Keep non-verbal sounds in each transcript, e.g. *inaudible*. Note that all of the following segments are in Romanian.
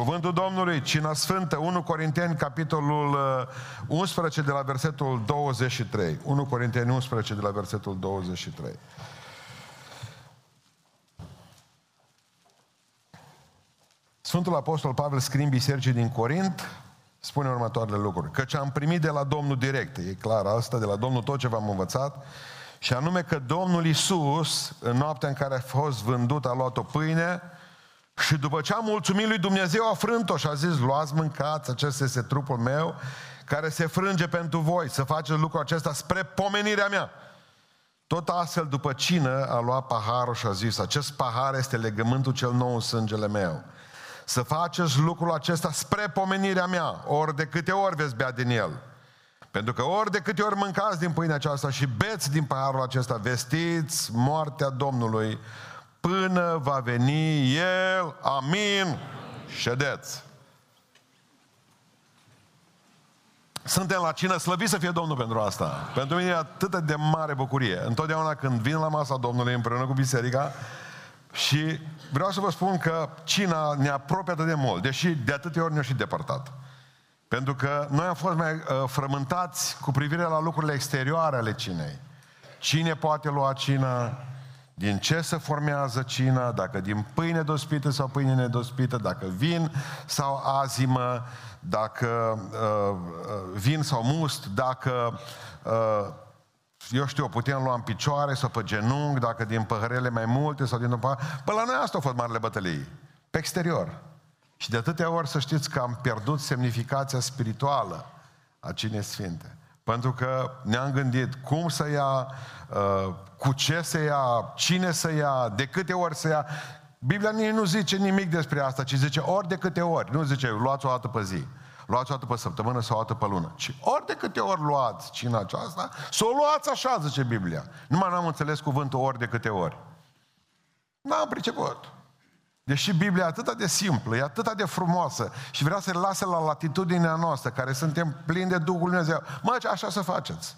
Cuvântul Domnului, Cina Sfântă, 1 Corinteni, capitolul uh, 11, de la versetul 23. 1 Corinteni 11, de la versetul 23. Sfântul Apostol Pavel scrie în bisericii din Corint, spune următoarele lucruri. Căci am primit de la Domnul direct, e clar asta, de la Domnul tot ce v-am învățat, și anume că Domnul Isus, în noaptea în care a fost vândut, a luat o pâine și după ce a mulțumit lui Dumnezeu, a frânt-o și a zis, luați, mâncați, acesta este trupul meu, care se frânge pentru voi, să faceți lucrul acesta spre pomenirea mea. Tot astfel, după cină, a luat paharul și a zis, acest pahar este legământul cel nou în sângele meu. Să faceți lucrul acesta spre pomenirea mea, ori de câte ori veți bea din el. Pentru că ori de câte ori mâncați din pâinea aceasta și beți din paharul acesta, vestiți moartea Domnului până va veni El. Amin. Ședeți. Suntem la cină, slăvit să fie Domnul pentru asta. Pentru mine e atât de mare bucurie. Întotdeauna când vin la masa Domnului împreună cu biserica și vreau să vă spun că cina ne apropie atât de mult, deși de atâtea ori ne-a și depărtat. Pentru că noi am fost mai uh, frământați cu privire la lucrurile exterioare ale cinei. Cine poate lua cina, din ce se formează cina, dacă din pâine dospită sau pâine nedospită, dacă vin sau azimă, dacă uh, uh, vin sau must, dacă, uh, eu știu, putem lua în picioare sau pe genunchi, dacă din păhărele mai multe sau din... Păi la noi asta au fost marile bătălii. Pe exterior. Și de atâtea ori să știți că am pierdut semnificația spirituală a Cinei Sfinte. Pentru că ne-am gândit cum să ia, uh, cu ce să ia, cine să ia, de câte ori să ia. Biblia nici nu zice nimic despre asta, ci zice ori de câte ori. Nu zice luați o dată pe zi, luați o dată pe săptămână sau o dată pe lună. Ci ori de câte ori luați cina aceasta, să o luați așa, zice Biblia. Numai n-am înțeles cuvântul ori de câte ori. N-am priceput. Deși Biblia e atât de simplă, e atât de frumoasă și vrea să lase la latitudinea noastră, care suntem plini de Duhul Dumnezeu. Mă, așa să faceți.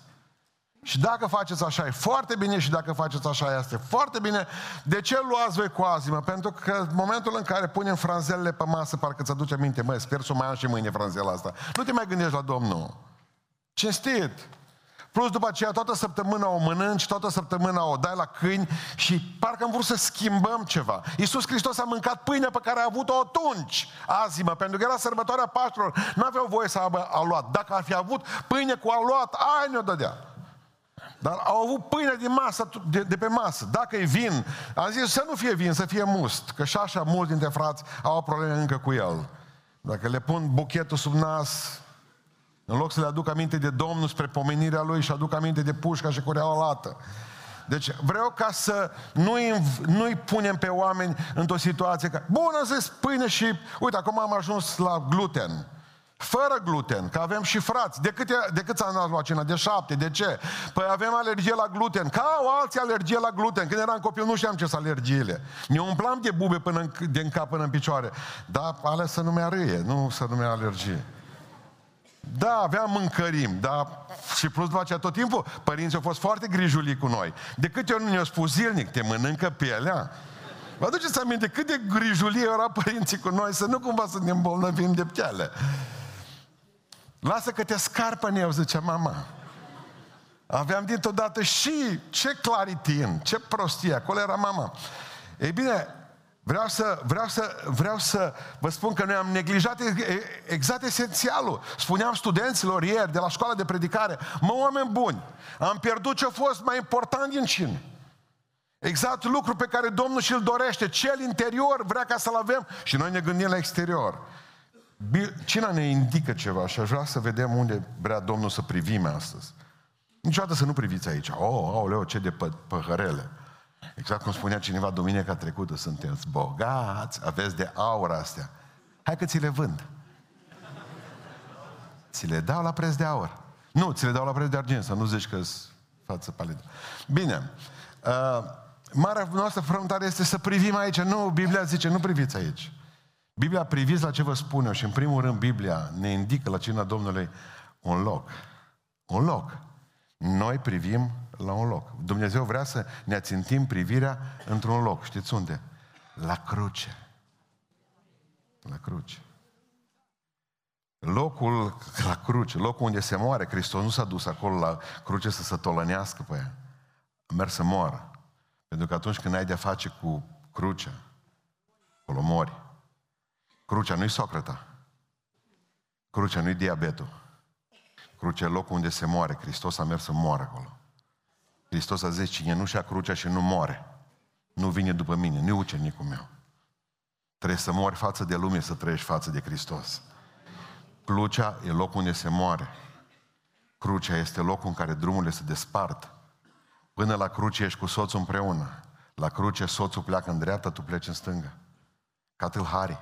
Și dacă faceți așa, e foarte bine și dacă faceți așa, este foarte bine. De ce luați voi cu azimă? Pentru că în momentul în care punem franzelele pe masă, parcă ți aduce aminte, măi, sper să mai am și mâine franzela asta. Nu te mai gândești la Domnul. Cinstit! Plus după aceea toată săptămâna o mănânci, toată săptămâna o dai la câini și parcă am vrut să schimbăm ceva. Iisus Hristos a mâncat pâinea pe care a avut-o atunci, azi mă, pentru că era sărbătoarea Paștilor, nu aveau voie să aibă aluat. Dacă ar fi avut pâine cu aluat, ai ne-o dădea. Dar au avut pâine din masă, de, de pe masă. Dacă e vin, am zis să nu fie vin, să fie must. Că și așa mulți dintre frați au probleme încă cu el. Dacă le pun buchetul sub nas, în loc să le aduc aminte de Domnul spre pomenirea Lui și aduc aminte de pușca și cureaua lată. Deci vreau ca să nu-i, nu-i punem pe oameni într-o situație ca, bun, am zis pâine și, uite, acum am ajuns la gluten. Fără gluten, că avem și frați. De, câte, de câți ani ați luat cina? De șapte. De ce? Păi avem alergie la gluten. Ca au alții alergie la gluten. Când eram copil nu știam ce sunt alergiile. Ne umplam de bube până în, de în cap până în picioare. Dar alea să nu mi râie, nu să nu mi alergie. Da, aveam mâncărim, dar și plus după aceea tot timpul, părinții au fost foarte grijuli cu noi. De câte ori nu ne-au spus zilnic, te mănâncă pielea? Vă aduceți aminte cât de grijulie erau părinții cu noi, să nu cumva să ne îmbolnăvim de piele. Lasă că te scarpă eu, zicea mama. Aveam dintr-o dată și ce claritin, ce prostie, acolo era mama. Ei bine, Vreau să, vreau, să, vreau să vă spun că noi am neglijat exact esențialul. Spuneam studenților ieri de la școala de predicare, mă, oameni buni, am pierdut ce a fost mai important din cine. Exact lucru pe care Domnul și-l dorește. Cel interior vrea ca să-l avem și noi ne gândim la exterior. Cina ne indică ceva și aș vrea să vedem unde vrea Domnul să privim astăzi. Niciodată să nu priviți aici. Oh, aoleo, ce de pă- păhărele. Exact cum spunea cineva duminica trecută, sunteți bogați, aveți de aur astea. Hai că ți le vând. Ți le dau la preț de aur. Nu, ți le dau la preț de argint, să nu zici că față palidă. Bine. Uh, marea noastră frământare este să privim aici. Nu, Biblia zice, nu priviți aici. Biblia priviți la ce vă spun eu și în primul rând Biblia ne indică la cina Domnului un loc. Un loc. Noi privim la un loc. Dumnezeu vrea să ne ațintim privirea într-un loc. Știți unde? La cruce. La cruce. locul la cruce, locul unde se moare, Hristos nu s-a dus acolo la cruce să se tolănească pe ea. A mers să moară. Pentru că atunci când ai de-a face cu crucea, acolo mori. Crucea nu-i Socrata. Crucea nu-i diabetul. Crucea e locul unde se moare. Hristos a mers să moară acolo. Hristos a zis, cine nu și-a crucea și nu moare, nu vine după mine, nu ucenicul meu. Trebuie să mori față de lume, să trăiești față de Hristos. Crucea e locul unde se moare. Crucea este locul în care drumurile se despart. Până la cruce ești cu soțul împreună. La cruce soțul pleacă în dreapta, tu pleci în stânga. Ca tâlhari.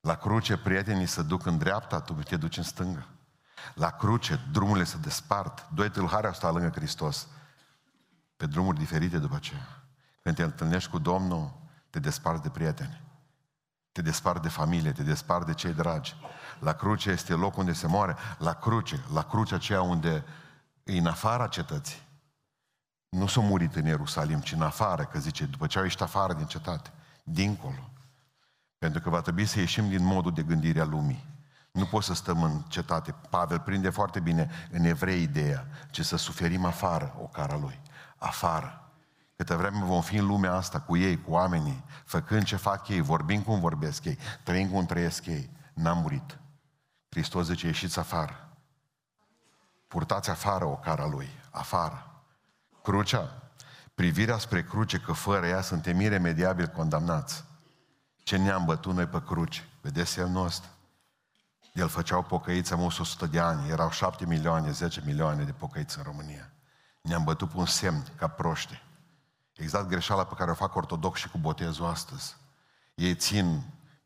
La cruce prietenii se duc în dreapta, tu te duci în stânga. La cruce drumurile se despart. Doi tâlhari au stat lângă Hristos. Pe drumuri diferite după aceea. Când te întâlnești cu Domnul, te desparți de prieteni. Te desparți de familie, te desparți de cei dragi. La cruce este locul unde se moare. La cruce, la cruce aceea unde e în afara cetății. Nu s-a murit în Ierusalim, ci în afară, că zice, după ce au ieșit afară din cetate, dincolo. Pentru că va trebui să ieșim din modul de gândire a lumii. Nu poți să stăm în cetate. Pavel prinde foarte bine în evrei ideea, ci să suferim afară o cara lui. Afară. Câte vreme vom fi în lumea asta cu ei, cu oamenii, făcând ce fac ei, vorbind cum vorbesc ei, trăind cum trăiesc ei, n-am murit. Hristos zice, ieșiți afară. Purtați afară o cara lui, afară. Crucea, privirea spre cruce, că fără ea suntem iremediabil condamnați. Ce ne-am bătut noi pe cruce? Vedeți semnul ăsta? El făceau pocăiți am 100 de ani, erau 7 milioane, 10 milioane de pocăiți în România. Ne-am bătut pe un semn, ca proști. Exact greșeala pe care o fac ortodoxi cu botezul astăzi. Ei țin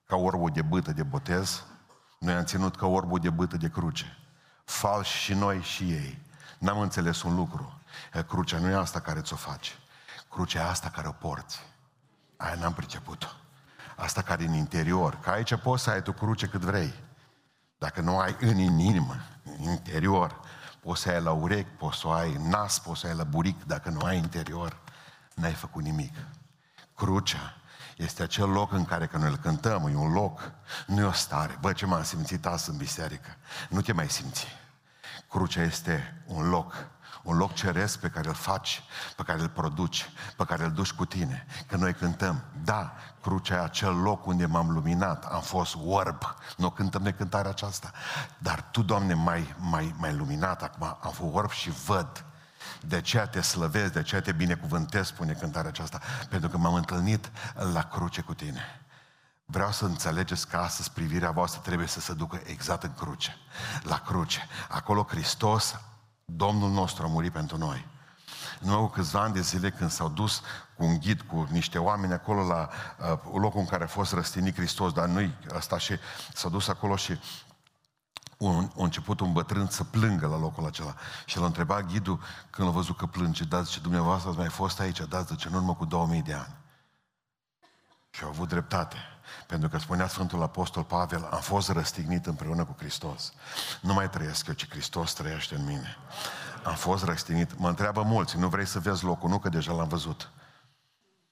ca orbul de bâtă de botez, noi am ținut ca orbul de bâtă de cruce. Falși și noi și ei. N-am înțeles un lucru. Crucea nu e asta care ți-o face. Crucea e asta care o porți. Aia n-am priceput-o. Asta care e în interior. Că aici poți să ai tu cruce cât vrei. Dacă nu ai în inimă, în interior, poți să ai la urechi, poți să o ai în nas, poți să ai la buric, dacă nu ai interior, n-ai făcut nimic. Crucea este acel loc în care când îl cântăm, e un loc, nu e o stare. Bă, ce m-am simțit azi în biserică. Nu te mai simți. Crucea este un loc un loc ceresc pe care îl faci, pe care îl produci, pe care îl duci cu tine. Că noi cântăm, da, crucea e acel loc unde m-am luminat, am fost orb, nu cântăm de cântarea aceasta, dar Tu, Doamne, mai, mai, mai luminat acum, am fost orb și văd. De aceea te slăvesc, de aceea te binecuvântez, spune cântarea aceasta, pentru că m-am întâlnit la cruce cu tine. Vreau să înțelegeți că astăzi privirea voastră trebuie să se ducă exact în cruce. La cruce. Acolo Hristos Domnul nostru a murit pentru noi. Nu au câțiva ani de zile când s-au dus cu un ghid, cu niște oameni acolo la uh, locul în care a fost răstinit Hristos, dar nu-i asta și s-au dus acolo și un, a început un bătrân să plângă la locul acela. Și l-a întrebat ghidul când l-a văzut că plânge, da, zice, dumneavoastră ați mai fost aici, da, zice, în urmă cu 2000 de ani. Și au avut dreptate. Pentru că spunea Sfântul Apostol Pavel, am fost răstignit împreună cu Hristos. Nu mai trăiesc eu, ci Hristos trăiește în mine. Am fost răstignit. Mă întreabă mulți, nu vrei să vezi locul? Nu, că deja l-am văzut.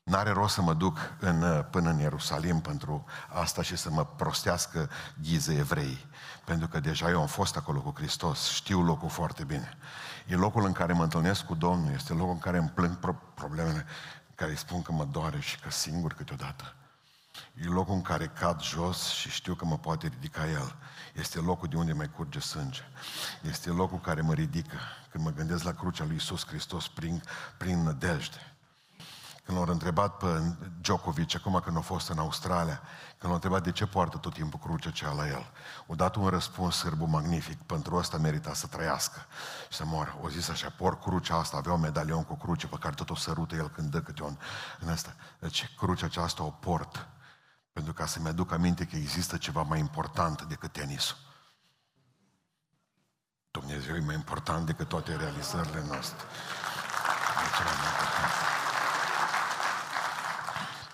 N-are rost să mă duc în, până în Ierusalim pentru asta și să mă prostească ghize evrei. Pentru că deja eu am fost acolo cu Hristos, știu locul foarte bine. E locul în care mă întâlnesc cu Domnul, este locul în care îmi plâng problemele, care îi spun că mă doare și că singur câteodată. E locul în care cad jos și știu că mă poate ridica El. Este locul de unde mai curge sânge. Este locul care mă ridică când mă gândesc la crucea lui Isus Hristos prin, prin nădejde. Când l-au întrebat pe Djokovic, acum când a fost în Australia, când l-au întrebat de ce poartă tot timpul crucea cea la el, o dat un răspuns sârbu magnific, pentru asta merita să trăiască și să moară. O zis așa, por crucea asta, avea un medalion cu cruce pe care tot o sărută el când dă câte un în asta. Deci crucea aceasta o port pentru ca să-mi aduc aminte că există ceva mai important decât tenisul. Dumnezeu e mai important decât toate realizările noastre.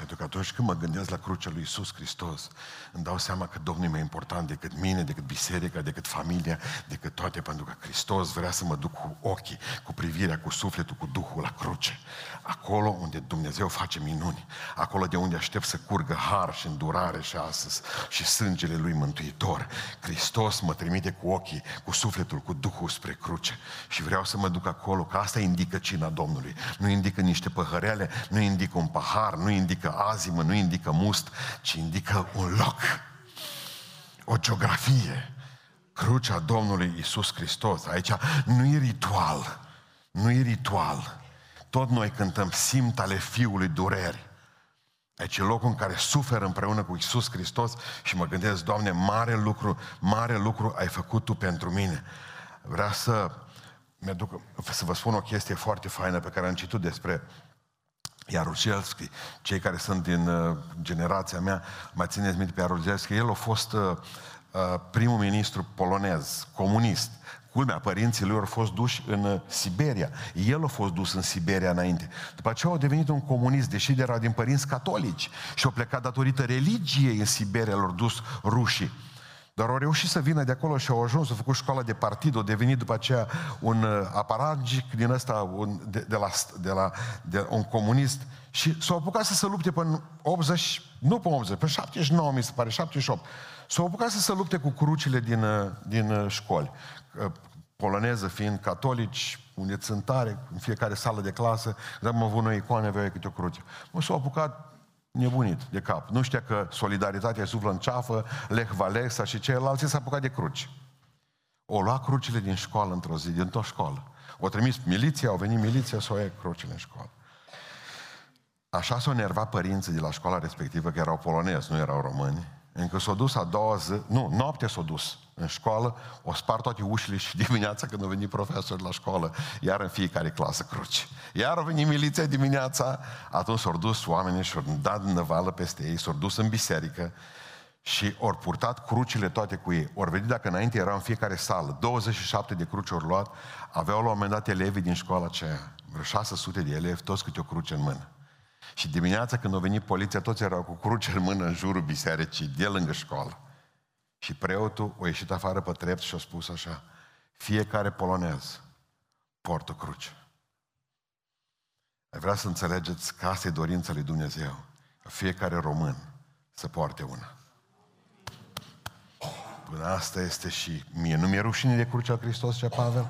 Pentru că atunci când mă gândesc la crucea lui Isus Hristos, îmi dau seama că Domnul e mai important decât mine, decât biserica, decât familia, decât toate, pentru că Hristos vrea să mă duc cu ochii, cu privirea, cu sufletul, cu Duhul la cruce. Acolo unde Dumnezeu face minuni, acolo de unde aștept să curgă har și îndurare și astăzi și sângele lui mântuitor. Hristos mă trimite cu ochii, cu sufletul, cu Duhul spre cruce. Și vreau să mă duc acolo, că asta indică cina Domnului. Nu indică niște păhăreale, nu indică un pahar, nu indică azimă, nu indică must, ci indică un loc, o geografie. Crucea Domnului Isus Hristos. Aici nu e ritual, nu e ritual. Tot noi cântăm simt ale Fiului dureri. Aici e locul în care sufer împreună cu Isus Hristos și mă gândesc, Doamne, mare lucru, mare lucru ai făcut Tu pentru mine. Vreau să, mi-aduc, să vă spun o chestie foarte faină pe care am citit despre Iaruzelski, cei care sunt din uh, generația mea, mai țineți minte pe Iaruzelski, el a fost uh, uh, primul ministru polonez, comunist. Culmea, părinții lui au fost duși în uh, Siberia. El a fost dus în Siberia înainte. După aceea au devenit un comunist, deși era din părinți catolici și au plecat datorită religiei în Siberia, l-au dus rușii. Dar au reușit să vină de acolo și au ajuns, au făcut școala de partid, au devenit după aceea un uh, aparagic din ăsta, un, de, de, la, de, la, de un comunist și s-au apucat să se lupte până 80, nu pe 80, pe 79 mi se pare, 78. S-au apucat să se lupte cu crucile din, uh, din uh, școli. Poloneză fiind catolici, unde țântare, în fiecare sală de clasă, dar am avut noi icoane, aveau câte o cruce. Mă, s-au apucat nebunit de cap. Nu știa că solidaritatea suflă în ceafă, Lech Walesa și ceilalți s-a apucat de cruci. O lua crucile din școală într-o zi, din tot școală. O trimis miliția, au venit miliția să o ia crucile în școală. Așa s-au nervat părinții de la școala respectivă, că erau polonezi, nu erau români, încă s-au dus a doua zi, nu, noapte s-au dus în școală, o spart toate ușile și *laughs* dimineața când au venit profesori la școală, iar în fiecare clasă cruci. Iar au venit miliția dimineața, atunci s-au dus oamenii și au dat năvală peste ei, s-au dus în biserică și au purtat crucile toate cu ei. Ori vedit dacă înainte erau în fiecare sală, 27 de cruci au luat, aveau la un moment dat elevii din școala aceea, vreo 600 de elevi, toți câte o cruce în mână. Și dimineața când a venit poliția, toți erau cu cruce în mână în jurul bisericii, de lângă școală. Și preotul a ieșit afară pe trept și a spus așa, fiecare polonez poartă cruce. Ai vrea să înțelegeți că asta e dorința lui Dumnezeu. Ca fiecare român să poarte una. Până asta este și mie. Nu mi-e rușine de crucea Hristos, ce Pavel?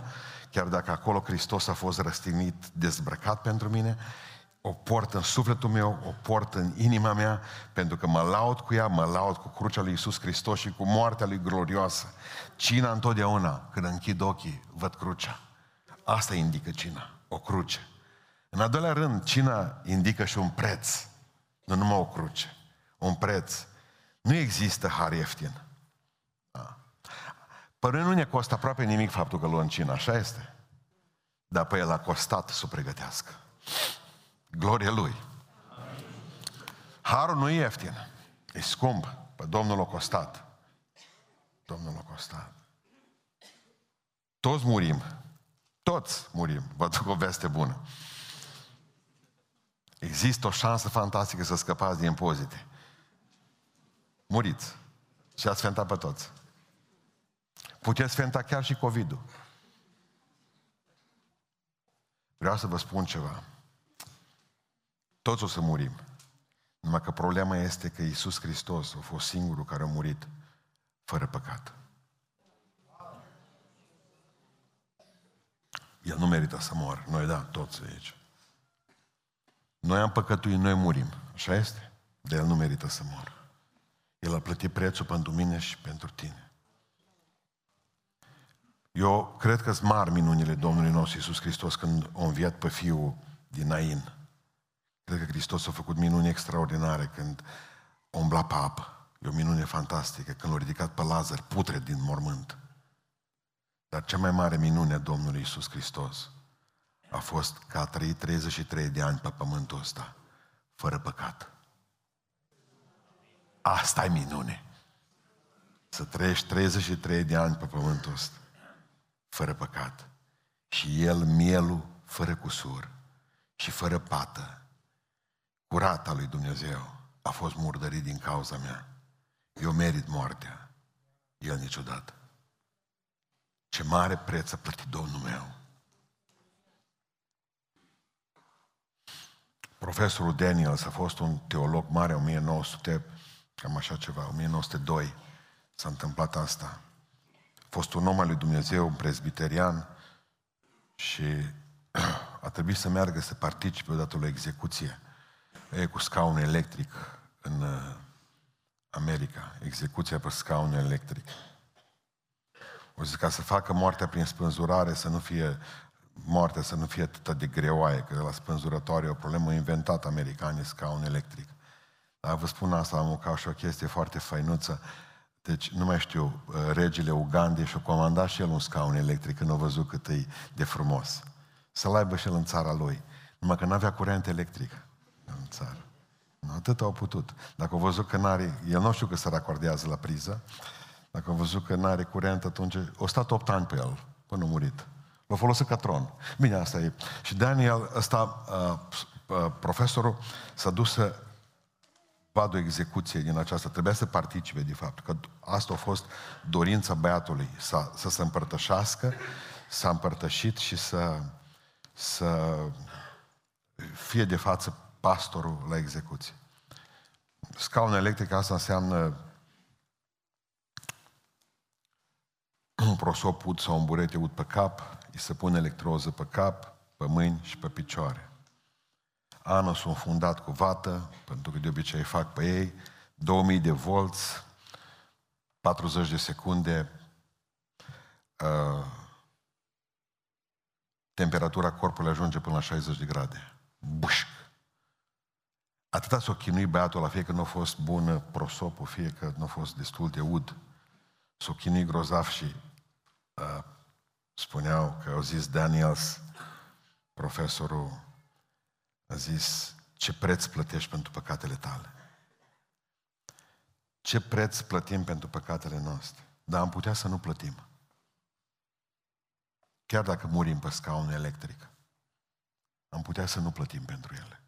Chiar dacă acolo Hristos a fost răstignit, dezbrăcat pentru mine, o port în sufletul meu, o port în inima mea, pentru că mă laud cu ea, mă laud cu crucea lui Iisus Hristos și cu moartea lui glorioasă. Cina întotdeauna, când închid ochii, văd crucea. Asta indică cina, o cruce. În al doilea rând, cina indică și un preț, nu numai o cruce, un preț. Nu există har ieftin. Da. Părând nu ne costă aproape nimic faptul că luăm cina, așa este. Dar pe el a costat să o pregătească. Gloria Lui. Harul nu e ieftin. E scump. Pe Domnul a costat. Domnul a costat. Toți murim. Toți murim. Vă duc o veste bună. Există o șansă fantastică să scăpați din impozite. Muriți. Și ați fentat pe toți. Puteți fenta chiar și COVID-ul. Vreau să vă spun ceva. Toți o să murim. Numai că problema este că Iisus Hristos a fost singurul care a murit fără păcat. El nu merită să moară. Noi da, toți aici. Noi am păcătuit, noi murim. Așa este? De El nu merită să moară. El a plătit prețul pentru mine și pentru tine. Eu cred că sunt mari minunile Domnului nostru Iisus Hristos când a înviat pe Fiul din Nain. Cred că Hristos a făcut minuni extraordinare când umbla pe apă. E o minune fantastică când l-a ridicat pe Lazar, putre din mormânt. Dar cea mai mare minune a Domnului Isus Hristos a fost că a trăit 33 de ani pe pământul ăsta, fără păcat. Asta e minune. Să trăiești 33 de ani pe pământul ăsta, fără păcat. Și El, mielul, fără cusur și fără pată, curat al lui Dumnezeu a fost murdărit din cauza mea. Eu merit moartea. El niciodată. Ce mare preț a plătit Domnul meu. Profesorul Daniels a fost un teolog mare, 1900, cam așa ceva, 1902 s-a întâmplat asta. A fost un om al lui Dumnezeu, un presbiterian și *clears throat* a trebuit să meargă să participe odată la execuție. E cu scaun electric în uh, America. Execuția pe scaun electric. O zis ca să facă moartea prin spânzurare, să nu fie moartea să nu fie atât de greoaie, că la spânzurătoare e o problemă inventată americanii, scaun electric. Dar vă spun asta, am ca și o chestie foarte fainuță. Deci, nu mai știu, uh, regele Ugandei și-a comandat și el un scaun electric când a văzut cât e de frumos. Să-l aibă și el în țara lui. Numai că nu avea curent electric în țară. Atât au putut. Dacă au văzut că n-are, el nu știu că se racordează la priză, dacă au văzut că n-are curent, atunci au stat 8 ani pe el, până a murit. L-a folosit ca tron. Bine, asta e. Și Daniel, ăsta, uh, uh, profesorul, s-a dus să vadă o execuție din aceasta. Trebuia să participe, de fapt, că asta a fost dorința băiatului, să, să se împărtășească, s-a împărtășit și să, să fie de față pastorul la execuție. Scaun electric, asta înseamnă un prosop ud sau un burete ud pe cap, îi se pune electroză pe cap, pe mâini și pe picioare. Anul sunt fundat cu vată, pentru că de obicei fac pe ei, 2000 de volți, 40 de secunde, uh, temperatura corpului ajunge până la 60 de grade. Bușc! Atâta s-o chinui băiatul la fie că nu a fost bună prosopul, fie că nu a fost destul de ud. S-o chinui grozav și uh, spuneau că au zis Daniels, profesorul, a zis, ce preț plătești pentru păcatele tale? Ce preț plătim pentru păcatele noastre? Dar am putea să nu plătim. Chiar dacă murim pe scaun electric, am putea să nu plătim pentru ele.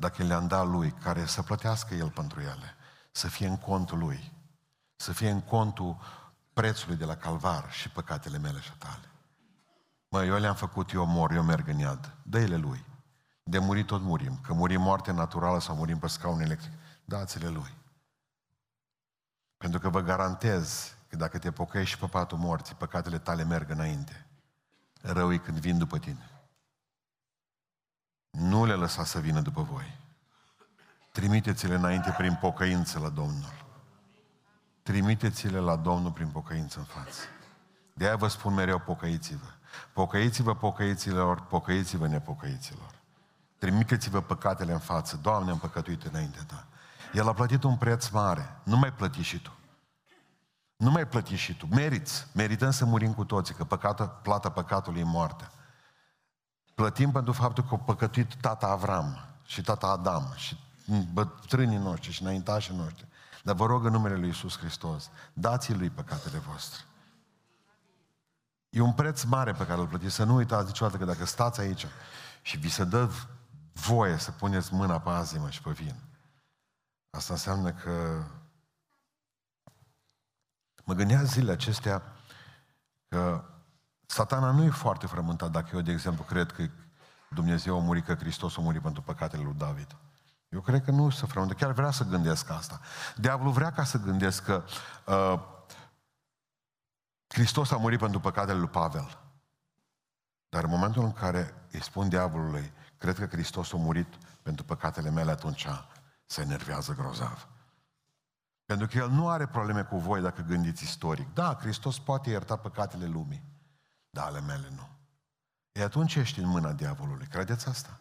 Dacă le-am dat lui, care să plătească el pentru ele, să fie în contul lui, să fie în contul prețului de la calvar și păcatele mele și tale. Mă, eu le-am făcut, eu mor, eu merg în iad. Dă-le lui. De murit tot murim. Că murim moarte naturală sau murim pe scaun electric, dați-le lui. Pentru că vă garantez că dacă te pocăiești și pe patul morții, păcatele tale merg înainte. Rău e când vin după tine. Nu le lăsa să vină după voi. Trimiteți-le înainte prin pocăință la Domnul. Trimiteți-le la Domnul prin pocăință în față. De aia vă spun mereu, pocăiți-vă. Pocăiți-vă, pocăiților, pocăiți-vă, nepocăiților. Trimiteți-vă păcatele în față. Doamne, am păcătuit înainte ta. El a plătit un preț mare. Nu mai plăti și tu. Nu mai plăti și tu. Meriți. Merităm să murim cu toții, că păcată, plata păcatului e moartea. Plătim pentru faptul că a păcătuit tata Avram și tata Adam și bătrânii noștri și înaintașii noștri. Dar vă rog în numele Lui Iisus Hristos, dați Lui păcatele voastre. E un preț mare pe care îl plătiți. Să nu uitați niciodată că dacă stați aici și vi se dă voie să puneți mâna pe azimă și pe vin, asta înseamnă că mă gândeam zilele acestea că satana nu e foarte frământat dacă eu, de exemplu, cred că Dumnezeu a murit, că Hristos a murit pentru păcatele lui David. Eu cred că nu să frământă, chiar vrea să gândesc asta. Diavolul vrea ca să gândesc că uh, Hristos a murit pentru păcatele lui Pavel. Dar în momentul în care îi spun diavolului, cred că Hristos a murit pentru păcatele mele, atunci se enervează grozav. Pentru că el nu are probleme cu voi dacă gândiți istoric. Da, Hristos poate ierta păcatele lumii, dar ale mele nu. E atunci ești în mâna diavolului. Credeți asta?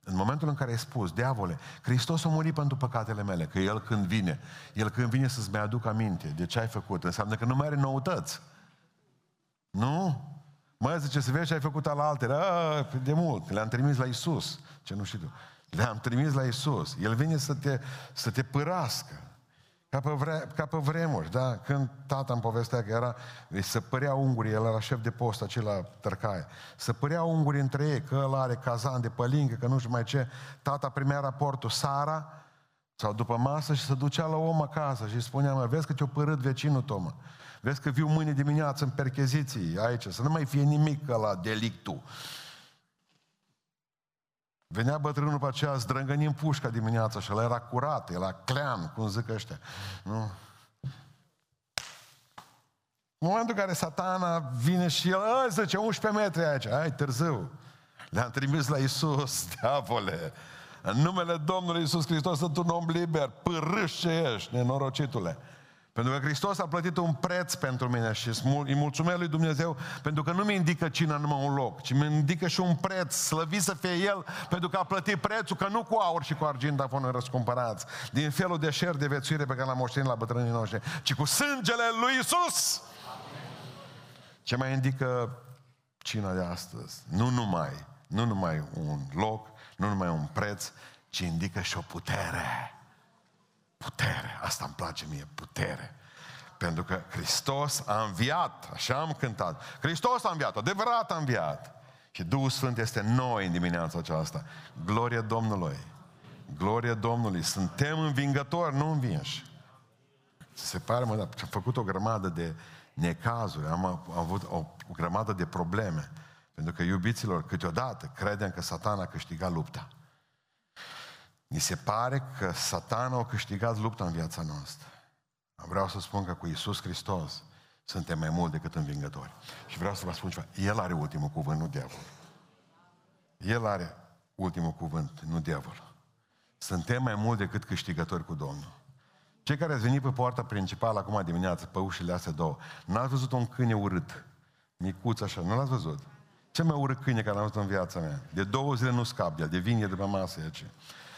În momentul în care ai spus, diavole, Hristos a murit pentru păcatele mele, că El când vine, El când vine să-ți mai aduc aminte de ce ai făcut, înseamnă că nu mai are noutăți. Nu? Mă, zice, să vezi ce ai făcut la altele. A, de mult. Le-am trimis la Isus. Ce nu știu Le-am trimis la Isus. El vine să te, să te părască. Ca pe, vre, ca pe vremuri, da? Când tata îmi povestea că era, îi se părea ungurii, el era șef de post acela tărcaie, se părea ungurii între ei, că ăla are cazan de pălincă, că nu știu mai ce. Tata primea raportul Sara, sau după masă și se ducea la om acasă și spunea, mă, vezi că te-o părât vecinul tău, mă. Vezi că viu mâine dimineață în percheziții aici, să nu mai fie nimic la delictul. Venea bătrânul pe aceea, zdrângănim pușca dimineața și el era curat, era clean, cum zic ăștia. Nu? În momentul în care satana vine și el, ă, zice, 11 metri aici, ai târziu. Le-am trimis la Isus, *laughs* diavole. În numele Domnului Isus Hristos sunt un om liber, pârâș ce ești, nenorocitule. Pentru că Hristos a plătit un preț pentru mine și îți mulțumesc lui Dumnezeu pentru că nu mi indică cine numai un loc, ci mi indică și un preț, slăvit să fie El, pentru că a plătit prețul, că nu cu aur și cu argint a fost noi răscumpărați, din felul de șer de vețuire pe care l-am moștenit la bătrânii noștri, ci cu sângele lui Isus. Ce mai indică cina de astăzi? Nu numai, nu numai un loc, nu numai un preț, ci indică și o putere. Putere. Asta îmi place mie, putere. Pentru că Hristos a înviat, așa am cântat. Hristos a înviat, adevărat a înviat. Și Duhul Sfânt este noi în dimineața aceasta. Gloria Domnului! Gloria Domnului! Suntem învingători, nu învinși. Se pare, mă, dar am făcut o grămadă de necazuri, am, am avut o, o grămadă de probleme. Pentru că, iubiților, câteodată credem că satana a câștigat lupta. Ni se pare că satana a câștigat lupta în viața noastră. Vreau să spun că cu Isus Hristos suntem mai mult decât învingători. Și vreau să vă spun ceva. El are ultimul cuvânt, nu diavol. El are ultimul cuvânt, nu diavol. Suntem mai mult decât câștigători cu Domnul. Cei care ați venit pe poarta principală acum dimineață, pe ușile astea două, n-ați văzut un câine urât, micuț așa, nu l-ați văzut? Ce mai urât câine care am văzut în viața mea? De două zile nu scap de el, de vine de pe masă aici.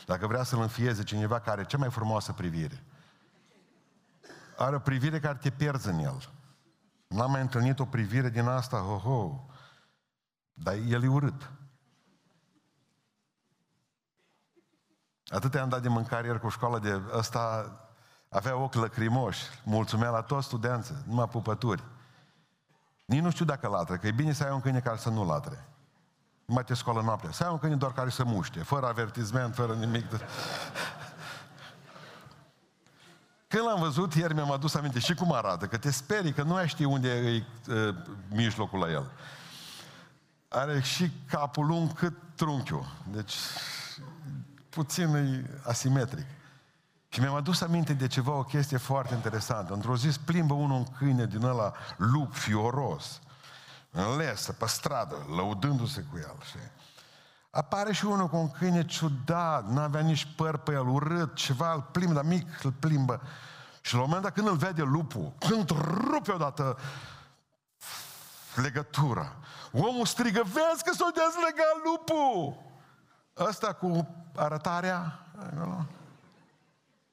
Dacă vrea să-l înfieze cineva care are cea mai frumoasă privire, are o privire care te pierzi în el. N-am mai întâlnit o privire din asta, ho-ho. Dar el e urât. Atât am dat de mâncare ieri cu școală de ăsta, avea ochi lăcrimoși, mulțumea la toți studenții, numai pupături. Nici nu știu dacă latră, că e bine să ai un câine care să nu latre. Nu mai te scoală noaptea. Să ai un câine doar care să muște, fără avertizment, fără nimic. Când l-am văzut, ieri mi-am adus aminte și cum arată, că te sperii, că nu mai știi unde e uh, mijlocul la el. Are și capul lung cât trunchiul. Deci, puțin e asimetric. Și mi-am adus aminte de ceva, o chestie foarte interesantă. Într-o zi plimbă unul un câine din ăla lup fioros, în lesă, pe stradă, lăudându-se cu el. Și apare și unul cu un câine ciudat, n-avea nici păr pe el, urât, ceva, îl plimbă, dar mic îl plimbă. Și la un moment dat când îl vede lupul, când rupe odată legătura, omul strigă, vezi că s-a dezlegat lupul! Ăsta cu arătarea, acolo,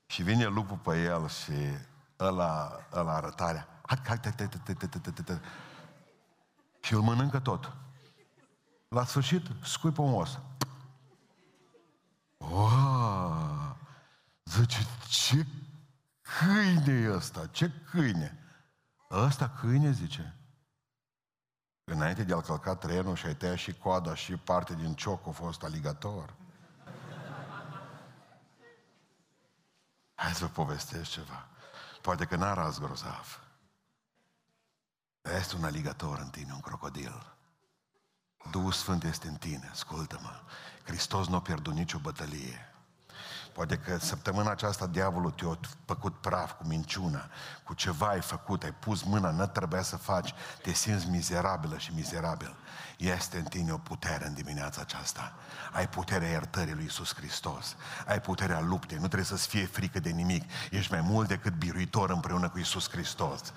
și vine lupul pe el și ăla, ăla arătarea. Hai, hai, hai, hai, hai, hai, hai, hai. Și îl mănâncă tot. La sfârșit, scuipă un os. Oh, zice, ce câine e ăsta? Ce câine? Ăsta câine, zice. Înainte de a-l călca trenul și ai tăiat și coada și parte din cioc a fost aligator. Hai să vă povestesc ceva. Poate că n-a ras grozav. Dar este un aligator în tine, un crocodil. Duhul Sfânt este în tine, ascultă-mă. Hristos nu a pierdut nicio bătălie. Poate că săptămâna aceasta diavolul te-a făcut praf cu minciuna, cu ceva ai făcut, ai pus mâna, nu trebuia să faci, te simți mizerabilă și mizerabil. Este în tine o putere în dimineața aceasta. Ai puterea iertării lui Isus Hristos. Ai puterea luptei. Nu trebuie să-ți fie frică de nimic. Ești mai mult decât biruitor împreună cu Isus Hristos.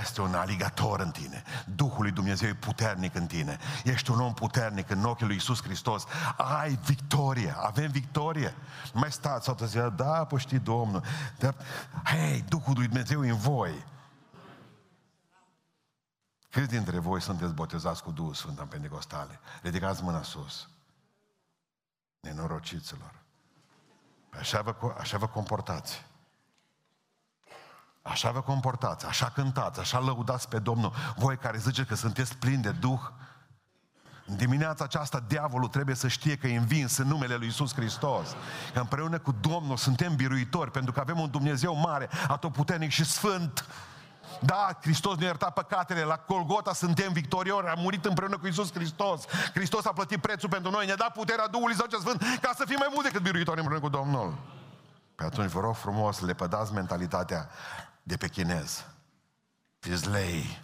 Este un aligator în tine. Duhul lui Dumnezeu e puternic în tine. Ești un om puternic în ochii lui Isus Hristos. Ai victorie. Avem victorie. Nu mai stați sau zice, da, păi știi Domnul. Dar, hei, Duhul lui Dumnezeu e în voi. Câți dintre voi sunteți botezați cu Duhul Sfânt în Pentecostale? Ridicați mâna sus. Nenorociților. Așa vă, așa vă comportați. Așa vă comportați, așa cântați, așa lăudați pe Domnul. Voi care ziceți că sunteți plini de Duh, în dimineața aceasta, diavolul trebuie să știe că e învins în numele Lui Isus Hristos. Că împreună cu Domnul suntem biruitori, pentru că avem un Dumnezeu mare, atotputernic și sfânt. Da, Hristos ne-a iertat păcatele, la Golgota suntem victoriori, am murit împreună cu Isus Hristos. Hristos a plătit prețul pentru noi, ne-a dat puterea Duhului Său cel Sfânt ca să fim mai mult decât biruitori împreună cu Domnul. Pe atunci vă rog frumos, le pădați mentalitatea de pe chinez. Fiți lei.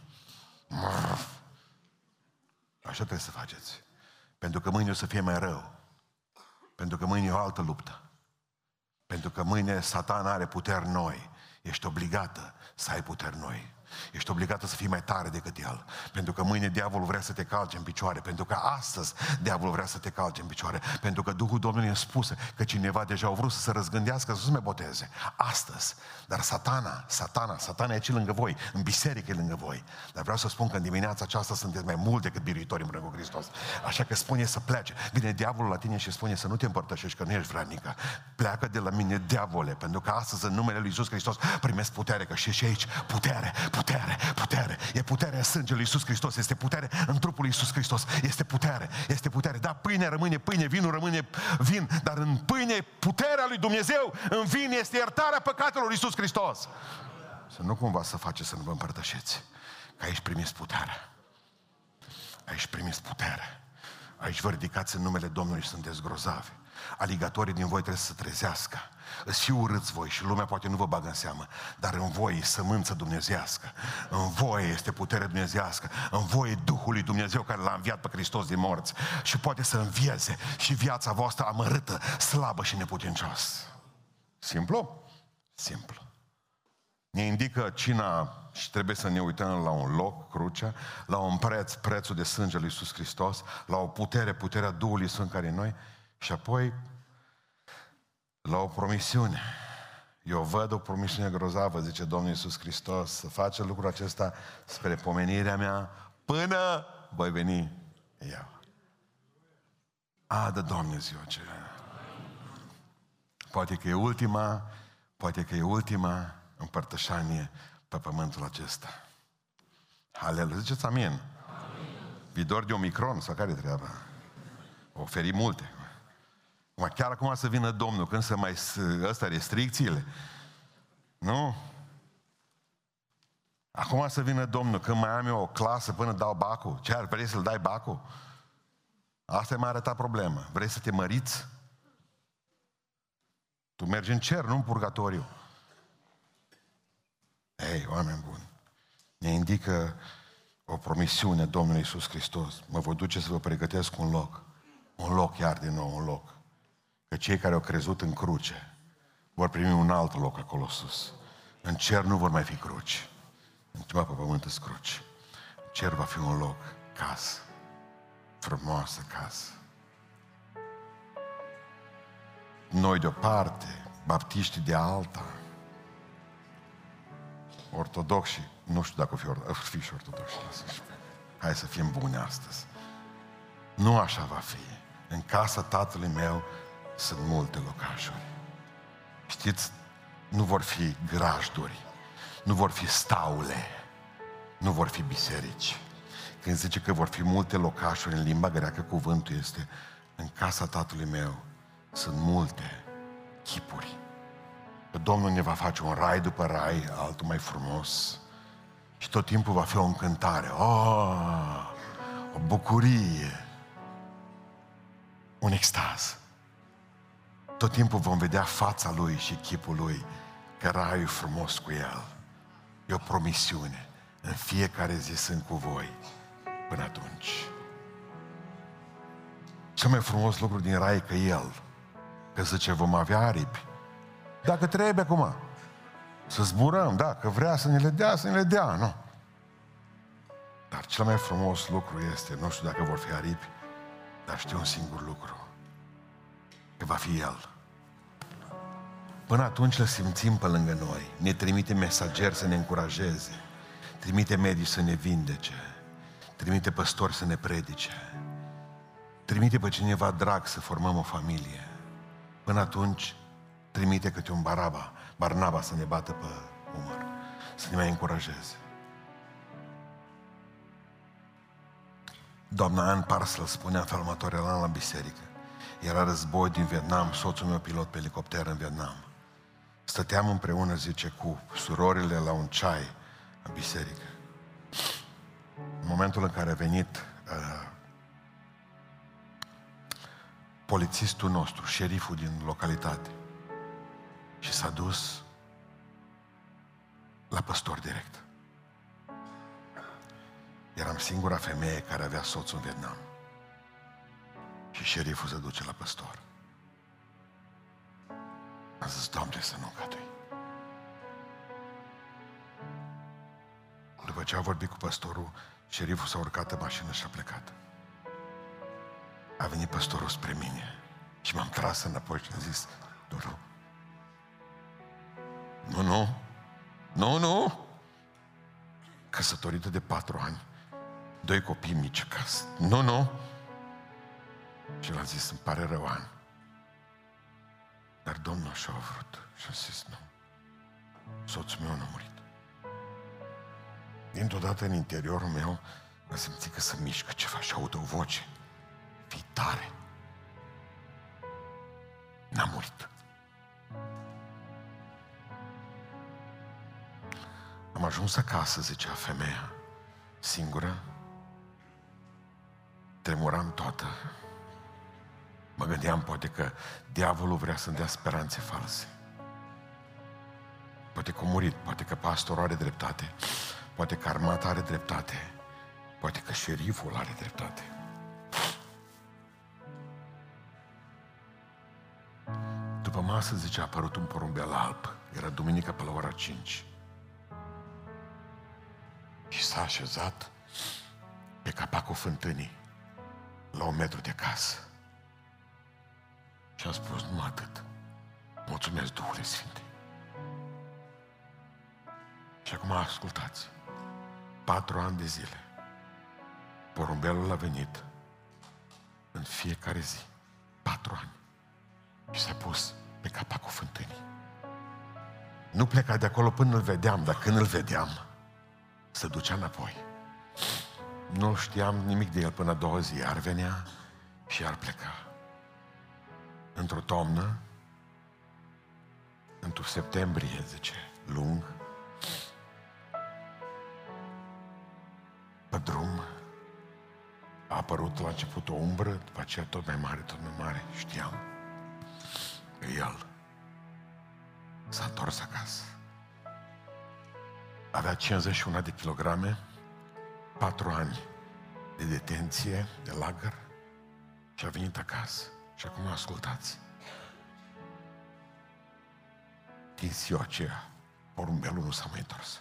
Așa trebuie să faceți. Pentru că mâine o să fie mai rău. Pentru că mâine e o altă luptă. Pentru că mâine satan are puteri noi. Ești obligată să ai puteri noi. Ești obligată să fii mai tare decât el. Pentru că mâine diavolul vrea să te calce în picioare. Pentru că astăzi diavolul vrea să te calce în picioare. Pentru că Duhul Domnului ne spuse că cineva deja a vrut să se răzgândească, să se mai boteze. Astăzi. Dar satana, satana, satana e aici lângă voi. În biserică e lângă voi. Dar vreau să spun că în dimineața aceasta sunteți mai mult decât biruitori în cu Hristos. Așa că spune să plece. Vine diavolul la tine și spune să nu te împărtășești, că nu ești vrednică. Pleacă de la mine, diavole, pentru că astăzi în numele Lui Iisus Hristos primesc putere, că și, și aici putere, putere, putere. E puterea sângelui Iisus Hristos, este putere în trupul lui Iisus Hristos. Este putere, este putere. Da, pâine rămâne pâine, vinul rămâne vin, dar în pâine puterea lui Dumnezeu, în vin este iertarea păcatelor lui Iisus Hristos. Să nu cumva să faceți să nu vă împărtășiți. Că aici primiți putere. Aici primiți putere. Aici vă ridicați în numele Domnului și sunteți grozavi. Aligatorii din voi trebuie să se trezească. Îți fi urâți voi și lumea poate nu vă bagă în seamă, dar în voi e sămânță dumnezească, în voi este putere dumnezească, în voi e Duhul lui Dumnezeu care l-a înviat pe Hristos din morți și poate să învieze și viața voastră amărâtă, slabă și neputincioasă. Simplu? Simplu. Ne indică cina și trebuie să ne uităm la un loc, crucea, la un preț, prețul de sânge lui Iisus Hristos, la o putere, puterea Duhului Sfânt care e noi și apoi la o promisiune. Eu văd o promisiune grozavă, zice Domnul Iisus Hristos, să face lucrul acesta spre pomenirea mea până voi veni eu. A, de Doamne ziua aceea. Poate că e ultima, poate că e ultima împărtășanie pe pământul acesta. Aleluia. Ziceți amin. amin. Vidor de Omicron sau care treaba? Oferi multe. Mă, chiar acum să vină Domnul, când să mai... Ăsta, restricțiile. Nu? Acum să vină Domnul, când mai am eu o clasă până dau bacul. Ce ar vrei să-l dai bacul? Asta e mai arătat problemă. Vrei să te măriți? Tu mergi în cer, nu în purgatoriu. Ei, oameni buni, ne indică o promisiune Domnului Iisus Hristos. Mă voi duce să vă pregătesc un loc. Un loc, iar din nou, un loc că cei care au crezut în cruce vor primi un alt loc acolo sus. În cer nu vor mai fi cruci. În ceva pe pământ sunt cruci. În cer va fi un loc, casă. Frumoasă casă. Noi de o parte, baptiștii de alta, ortodoxi, nu știu dacă o fi, or- fi și ortodoxi, hai să fim buni astăzi. Nu așa va fi. În casa tatălui meu sunt multe locașuri. Știți, nu vor fi grajduri, nu vor fi staule, nu vor fi biserici. Când zice că vor fi multe locașuri în limba greacă, cuvântul este în casa tatălui meu sunt multe chipuri. Că Domnul ne va face un rai după rai, altul mai frumos. Și tot timpul va fi o încântare. Oh, o bucurie. Un extaz. Tot timpul vom vedea fața Lui și chipul Lui, că raiul frumos cu El. E o promisiune. În fiecare zi sunt cu voi până atunci. Cel mai frumos lucru din rai e că El, că zice, vom avea aripi. Dacă trebuie acum, să zburăm, da, că vrea să ne le dea, să ne le dea, nu. Dar cel mai frumos lucru este, nu știu dacă vor fi aripi, dar știu un singur lucru că va fi El. Până atunci le simțim pe lângă noi. Ne trimite mesageri să ne încurajeze. Trimite medici să ne vindece. Trimite păstori să ne predice. Trimite pe cineva drag să formăm o familie. Până atunci, trimite câte un baraba, Barnaba să ne bată pe umăr. să ne mai încurajeze. Doamna Ann Parsel spunea în felul următor, era la biserică. Era război din Vietnam, soțul meu pilot pe elicopter în Vietnam. Stăteam împreună, zice, cu surorile la un ceai în biserică. În momentul în care a venit uh, polițistul nostru, șeriful din localitate, și s-a dus la păstor direct. Eram singura femeie care avea soț în Vietnam. Și șeriful se duce la păstor. Am zis, Doamne, să nu cadui. După ce a vorbit cu păstorul, șeriful s-a urcat în mașină și a plecat. A venit păstorul spre mine și m-am tras înapoi și am zis, Doru, nu, nu, nu, nu, căsătorită de patru ani, doi copii mici acasă. Nu, nu. Și l-a zis, îmi pare rău, An. Dar Domnul așa a vrut. Și a zis, nu. Soțul meu nu a murit. Dintr-o dată în interiorul meu am simțit că se mișcă ceva și aud o voce. Fii tare. N-a murit. Am ajuns acasă, zicea femeia, singură, tremuram toată. Mă gândeam poate că diavolul vrea să-mi dea speranțe false. Poate că a murit, poate că pastorul are dreptate, poate că armata are dreptate, poate că șeriful are dreptate. După masă, zice, a apărut un porumbel alb. Era duminica pe la ora 5. Și s-a așezat pe capacul fântânii la un metru de casă. Și am spus, nu atât. Mulțumesc Duhului Sfinte. Și acum ascultați. Patru ani de zile. Porumbelul a venit în fiecare zi. Patru ani. Și s-a pus pe capacul fântânii. Nu pleca de acolo până îl vedeam, dar când îl vedeam, se ducea înapoi. Nu știam nimic de el până a doua zi. Ar venea și ar pleca. Într-o toamnă, într-o septembrie, zice, lung, pe drum, a apărut la început o umbră, după aceea tot mai mare, tot mai mare, știam că el s-a întors acasă. Avea 51 de kilograme, patru ani de detenție, de lagăr și a venit acasă. Și acum ascultați. Din ziua aceea, porumbelul nu s-a mai întors.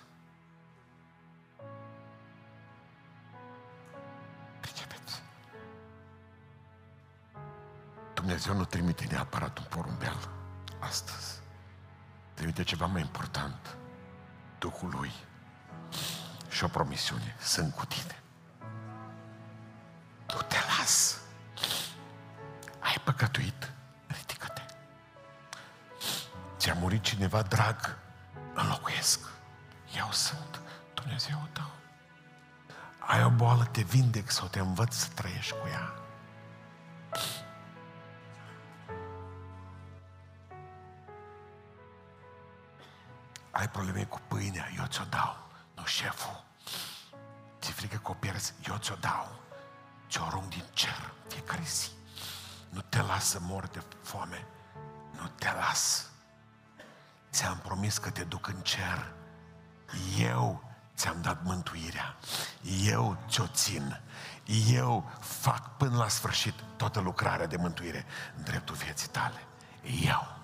Pricepeți? Dumnezeu nu trimite neapărat un porumbel astăzi. Trimite ceva mai important. Duhul Lui și o promisiune. Sunt cu tine. Nu te las. Ai păcătuit, ridică-te. Ți-a murit cineva drag, înlocuiesc. Eu sunt Dumnezeu tău. Ai o boală, te vindec sau te învăț să trăiești cu ea. Ai probleme cu pâinea, eu ți-o dau, nu șeful. Ți frică că o pierzi, eu ți-o dau. Ți-o arunc din cer fiecare zi. Nu te las să mor de foame. Nu te las. Ți-am promis că te duc în cer. Eu ți-am dat mântuirea. Eu ți-o țin. Eu fac până la sfârșit toată lucrarea de mântuire în dreptul vieții tale. Eu.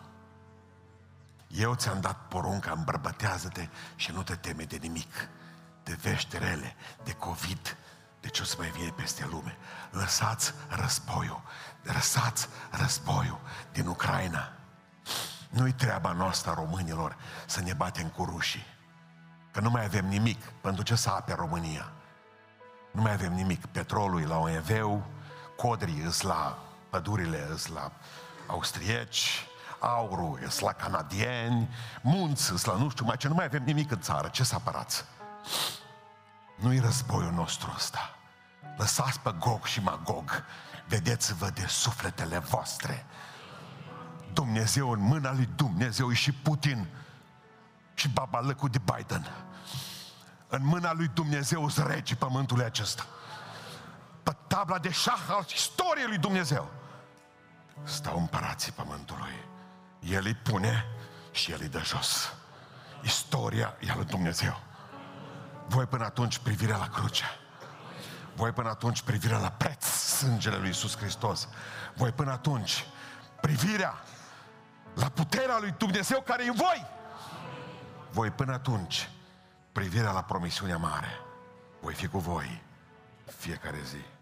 Eu ți-am dat porunca, îmbărbătează-te și nu te teme de nimic. De vești rele, de COVID, de ce o să mai vie peste lume. Lăsați războiul, lăsați războiul din Ucraina. Nu-i treaba noastră, românilor, să ne batem cu rușii. Că nu mai avem nimic. Pentru ce să ape România? Nu mai avem nimic. Petrolul e la OMV, codrii îs la pădurile, îs la austrieci, aurul, e la canadieni, munți, e la nu știu mai ce, nu mai avem nimic în țară, ce să apărați? Nu-i războiul nostru ăsta. Lăsați pe Gog și Magog, vedeți-vă de sufletele voastre. Dumnezeu în mâna lui Dumnezeu e și Putin și babalăcul de Biden. În mâna lui Dumnezeu sunt regii pământului acesta. Pe tabla de șah al istoriei lui Dumnezeu stau împărații pământului. El îi pune și el îi dă jos. Istoria e a lui Dumnezeu. Voi până atunci privirea la cruce. Voi până atunci privirea la preț, sângele lui Iisus Hristos. Voi până atunci privirea la puterea lui Dumnezeu care e în voi. Voi până atunci privirea la promisiunea mare. Voi fi cu voi fiecare zi.